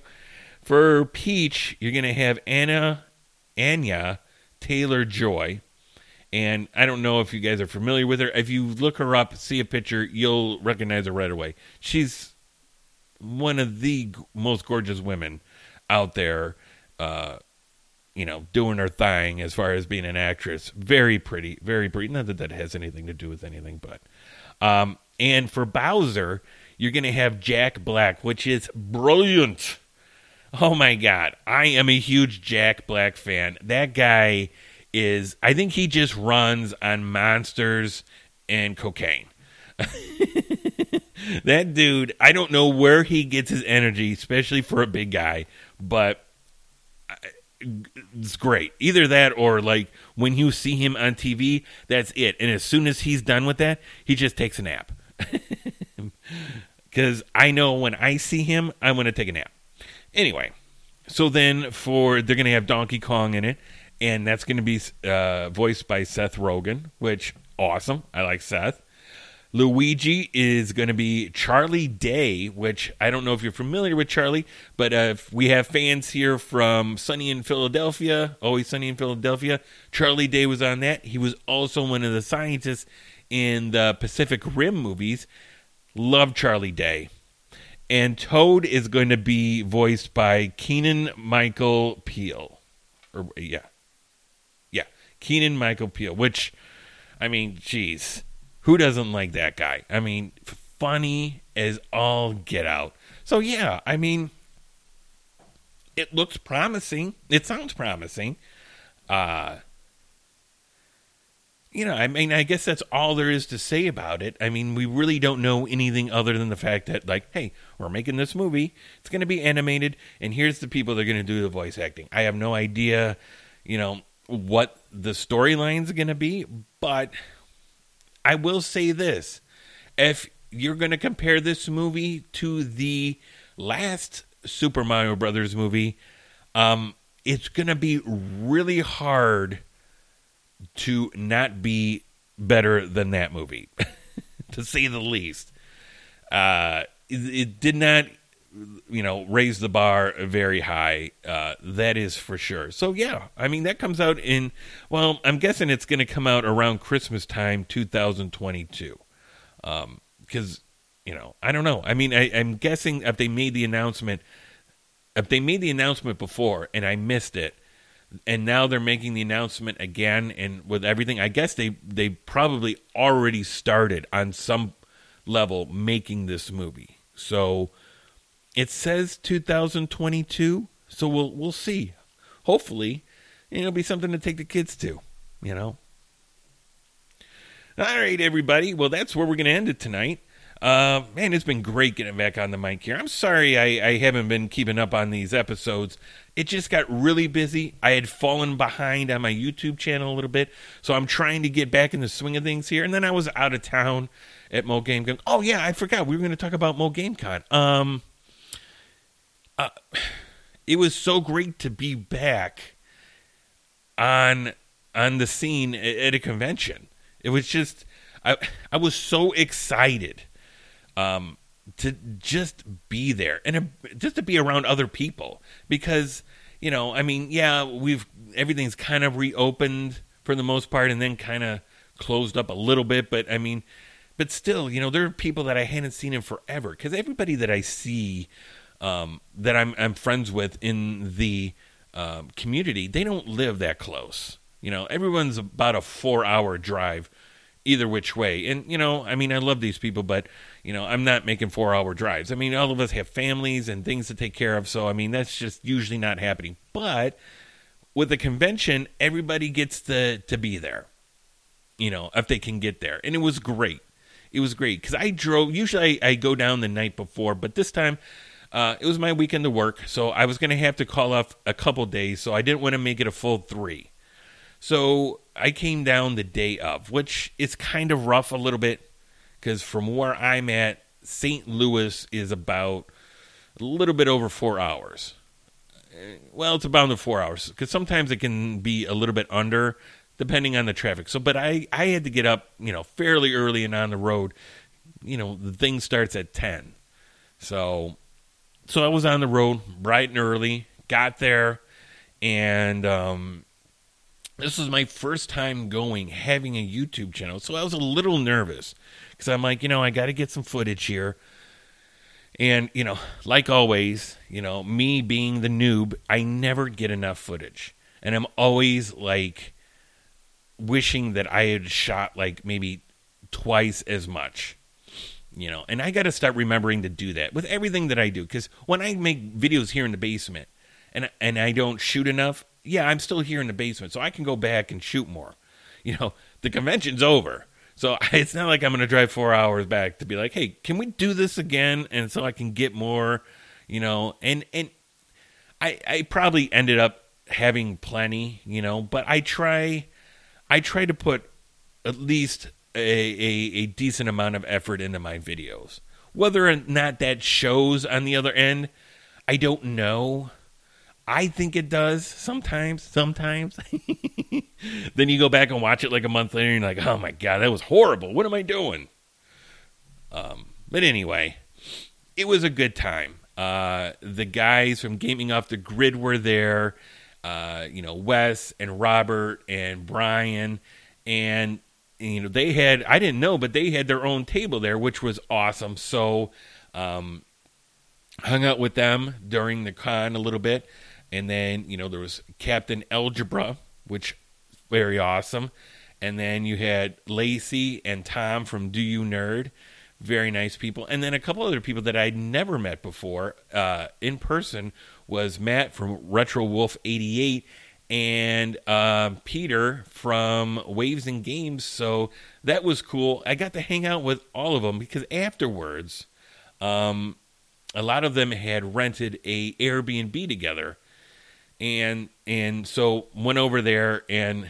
Speaker 3: for Peach, you're gonna have Anna, Anya Taylor Joy. And I don't know if you guys are familiar with her. If you look her up, see a picture, you'll recognize her right away. She's one of the most gorgeous women out there, uh, you know, doing her thing as far as being an actress. Very pretty, very pretty. Not that that has anything to do with anything, but. Um, and for Bowser, you're going to have Jack Black, which is brilliant. Oh my God. I am a huge Jack Black fan. That guy is, I think he just runs on monsters and cocaine. [laughs] that dude, I don't know where he gets his energy, especially for a big guy, but uh, it's great. Either that or like when you see him on TV, that's it. And as soon as he's done with that, he just takes a nap. [laughs] Because I know when I see him, I'm going to take a nap. Anyway, so then for they're going to have Donkey Kong in it, and that's going to be uh, voiced by Seth Rogen, which awesome. I like Seth. Luigi is going to be Charlie Day, which I don't know if you're familiar with Charlie, but uh, we have fans here from Sunny in Philadelphia, Always Sunny in Philadelphia. Charlie Day was on that. He was also one of the scientists in the Pacific Rim movies. Love Charlie Day. And Toad is going to be voiced by Keenan Michael Peel. Or yeah. Yeah. Keenan Michael Peel, which I mean, geez who doesn't like that guy? I mean, funny as all get out. So yeah, I mean, it looks promising. It sounds promising. Uh you know, I mean, I guess that's all there is to say about it. I mean, we really don't know anything other than the fact that, like, hey, we're making this movie. It's going to be animated, and here's the people that are going to do the voice acting. I have no idea, you know, what the storyline's going to be, but I will say this: if you're going to compare this movie to the last Super Mario Brothers movie, um, it's going to be really hard to not be better than that movie, [laughs] to say the least. Uh, it, it, did not, you know, raise the bar very high. Uh, that is for sure. So yeah, I mean that comes out in. Well, I'm guessing it's going to come out around Christmas time, 2022. Um, because you know, I don't know. I mean, I, I'm guessing if they made the announcement, if they made the announcement before and I missed it, and now they're making the announcement again and with everything i guess they they probably already started on some level making this movie. So it says 2022 so we'll we'll see. Hopefully it'll be something to take the kids to you know? All right everybody. Well that's where we're going to end it tonight uh, man, it's been great getting back on the mic here. I'm sorry I, I haven't been keeping up on these episodes it just got really busy. I had fallen behind on my YouTube channel a little bit, so I'm trying to get back in the swing of things here. And then I was out of town at Mo Game Con. Oh yeah, I forgot we were going to talk about Mo Game Con. Um, uh, [sighs] it was so great to be back on on the scene at a convention. It was just I I was so excited. Um, to just be there and just to be around other people. Because you know i mean yeah we've everything's kind of reopened for the most part and then kind of closed up a little bit. But i mean but still you know there are people that i hadn't seen in forever. Because everybody that i see um, that I'm, I'm friends with in the um, community they don't live that close. You know everyone's about a four hour drive either which way and you know i mean i love these people but you know, I'm not making four hour drives. I mean, all of us have families and things to take care of. So, I mean, that's just usually not happening. But with the convention, everybody gets to, to be there, you know, if they can get there. And it was great. It was great because I drove, usually I, I, go down the night before, but this time, uh, it was my weekend to work, so I was going to have to call off a couple days, so I didn't want to make it a full three. So I came down the day of, which is kind of rough a little bit because from where I'm at, St. Louis is about a little bit over four hours. Well, it's about the four hours because sometimes it can be a little bit under, depending on the traffic. So, but I I had to get up, you know, fairly early and on the road. You know, the thing starts at ten, so so I was on the road bright and early. Got there, and um, this was my first time going having a YouTube channel, so I was a little nervous because I'm like, you know, I got to get some footage here. And, you know, like always, you know, me being the noob, I never get enough footage. And I'm always like wishing that I had shot like maybe twice as much. You know, and I got to start remembering to do that with everything that I do cuz when I make videos here in the basement and and I don't shoot enough, yeah, I'm still here in the basement, so I can go back and shoot more. You know, the convention's over. So [laughs] it's not like I'm going to drive 4 hours back to be like, "Hey, can we do this again?" and so I can get more, you know, and and I I probably ended up having plenty, you know, but I try I try to put at least a, a, a decent amount of effort into my videos. Whether or not that shows on the other end, I don't know. I think it does sometimes, sometimes. [laughs] then you go back and watch it like a month later and you're like, oh my God, that was horrible. What am I doing? Um, but anyway, it was a good time. Uh, the guys from Gaming Off the Grid were there. Uh, you know, Wes and Robert and Brian. And, you know, they had, I didn't know, but they had their own table there, which was awesome. So, um, hung out with them during the con a little bit. And then, you know, there was Captain Algebra, which very awesome. And then you had Lacey and Tom from Do You Nerd, very nice people. And then a couple other people that I'd never met before uh, in person was Matt from Retro Wolf 88 and uh, Peter from Waves and Games. So that was cool. I got to hang out with all of them because afterwards, um, a lot of them had rented a Airbnb together and and so went over there and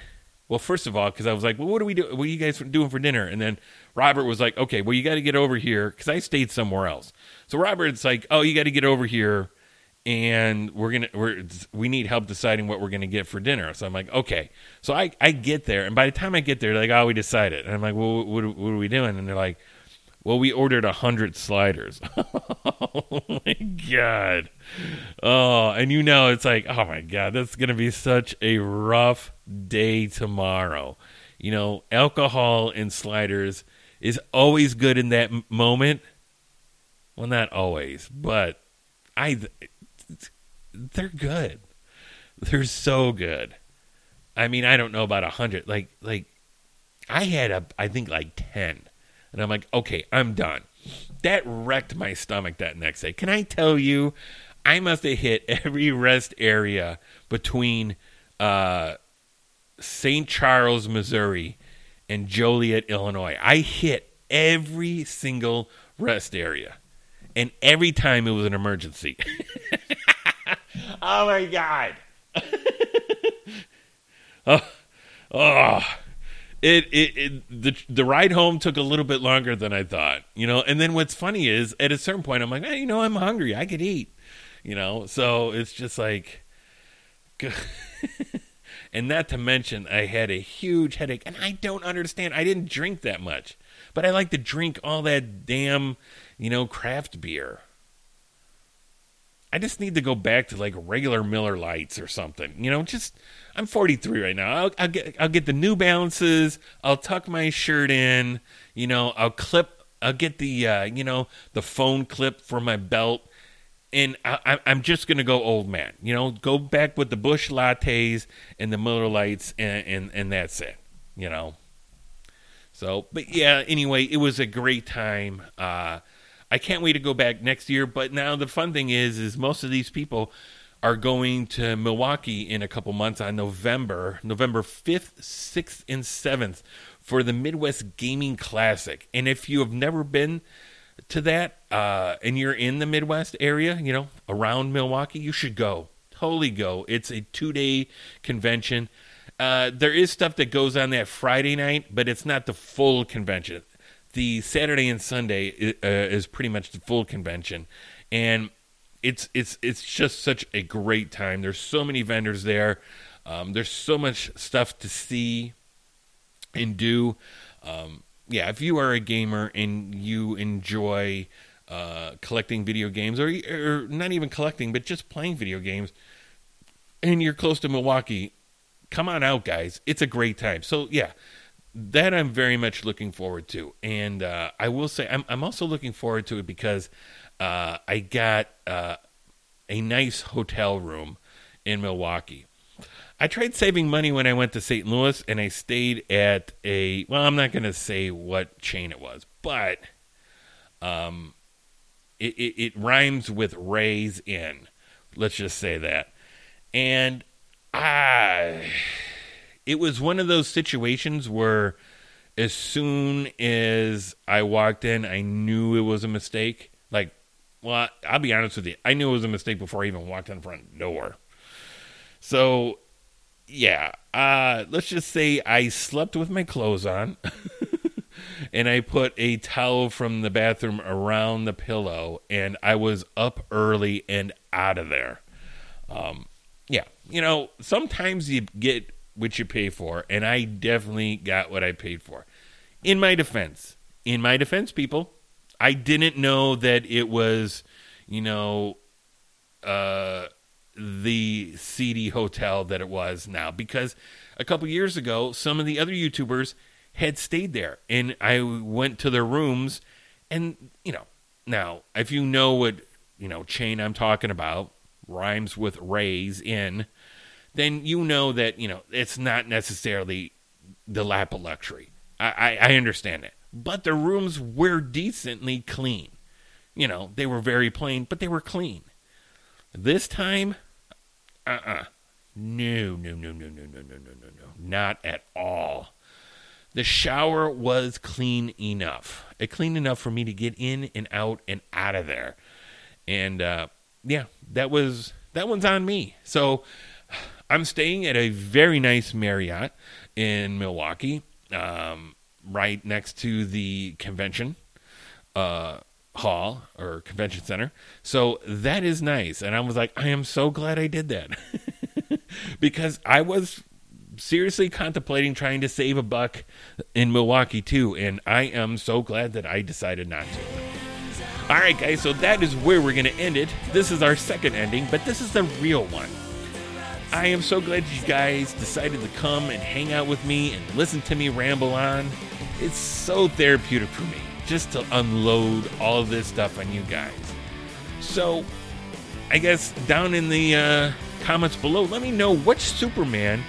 Speaker 3: well first of all because i was like well what are we do? What are you guys doing for dinner? And then robert was like okay well you got to get over here because i stayed somewhere else. So robert's like oh you got to get over here and we're gonna we're we need help deciding what we're gonna get for dinner. So i'm like okay. So i i get there and by the time i get there they're like oh we decided. And i'm like well what, what are we doing? And they're like well, we ordered a hundred sliders. [laughs] oh my god! Oh, and you know it's like, oh my god, that's gonna be such a rough day tomorrow. You know, alcohol and sliders is always good in that m- moment. Well, not always, but I, they're good. They're so good. I mean, I don't know about a hundred. Like, like I had a, I think like ten and I'm like, okay, I'm done. That wrecked my stomach that next day. Can I tell you, I must have hit every rest area between uh, St. Charles, Missouri, and Joliet, Illinois. I hit every single rest area. And every time it was an emergency. [laughs] oh my God. [laughs] oh, oh it, it, it the the ride home took a little bit longer than I thought, you know. And then what's funny is at a certain point I'm like, hey, you know, I'm hungry, I could eat, you know. So it's just like, [laughs] and not to mention I had a huge headache, and I don't understand. I didn't drink that much, but I like to drink all that damn, you know, craft beer. I just need to go back to like regular Miller Lites or something. You know, just I'm 43 right now. I'll, I'll, get I'll get the New Balances. I'll tuck my shirt in. You know, I'll clip. I'll get the uh, you know the phone clip for my belt, and I, I'm just gonna go old man. You know, go back with the Busch Lattes and the Miller Lites, and and, and that's it. You know. So, but yeah. Anyway, it was a great time. Uh, I can't wait to go back next year. But now the fun thing is, is most of these people are going to Milwaukee in a couple months on November, November 5th, 6th, and 7th for the Midwest Gaming Classic. And if you have never been to that uh, and you're in the Midwest area, you know, around Milwaukee, you should go. Totally go. It's a two day convention. Uh, there is stuff that goes on that Friday night, but it's not the full convention the Saturday and Sunday uh, is pretty much the full convention, and it's it's it's just such a great time. There's so many vendors there. Um, there's so much stuff to see and do. Um, yeah, if you are a gamer and you enjoy uh, collecting video games, or, or not even collecting, but just playing video games, and you're close to Milwaukee, come on out, guys. It's a great time. So yeah, that I'm very much looking forward to, and uh, I will say I'm I'm also looking forward to it because uh, I got uh, a nice hotel room in Milwaukee. I tried saving money when I went to St. Louis, and I stayed at a well, I'm not going to say what chain it was, but um, it, it, it rhymes with Ray's Inn. Let's just say that, and I it was one of those situations where as soon as I walked in, I knew it was a mistake. Like, well, I'll be honest with you, I knew it was a mistake before I even walked in the front door. So, yeah, uh, let's just say I slept with my clothes on. [laughs] and I put a towel from the bathroom around the pillow, and I was up early and out of there. Um, yeah, you know, sometimes you get what you pay for, and I definitely got what I paid for. In my defense, in my defense, people, I didn't know that it was, you know, uh, the seedy hotel that it was now because a couple years ago, some of the other YouTubers had stayed there, and I went to their rooms, and you know, now if you know what you know chain I'm talking about, rhymes with Ray's Inn then you know that you know it's not necessarily the lap of luxury. I, I, I understand it, but the rooms were decently clean. You know, they were very plain, but they were clean. This time, uh uh-uh. uh no, no, no, no, no, no, no, no, no, no, not at all. The shower was clean enough. It clean enough for me to get in and out and out of there. And uh, yeah, that was that one's on me. So I'm staying at a very nice Marriott in Milwaukee, um, right next to the convention uh, hall or convention center. So that is nice. And I was like, I am so glad I did that [laughs] because I was seriously contemplating trying to save a buck in Milwaukee too. And I am so glad that I decided not to. All right, guys, so that is where we're going to end it. This is our second ending, but this is the real one. I am so glad you guys decided to come and hang out with me and listen to me ramble on. It's so therapeutic for me just to unload all this stuff on you guys. So, I guess down in the uh, comments below, let me know which Superman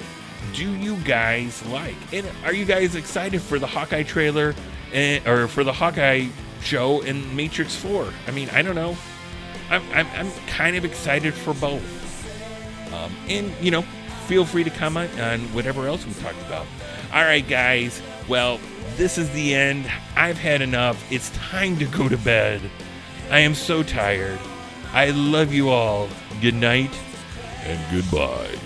Speaker 3: do you guys like? And are you guys excited for the Hawkeye trailer and, or for the Hawkeye show in Matrix 4? I mean, I don't know. I'm, I'm, I'm kind of excited for both. Um, and, you know, feel free to comment on whatever else we talked about. All right, guys. Well, this is the end. I've had enough. It's time to go to bed. I am so tired. I love you all. Good night and goodbye.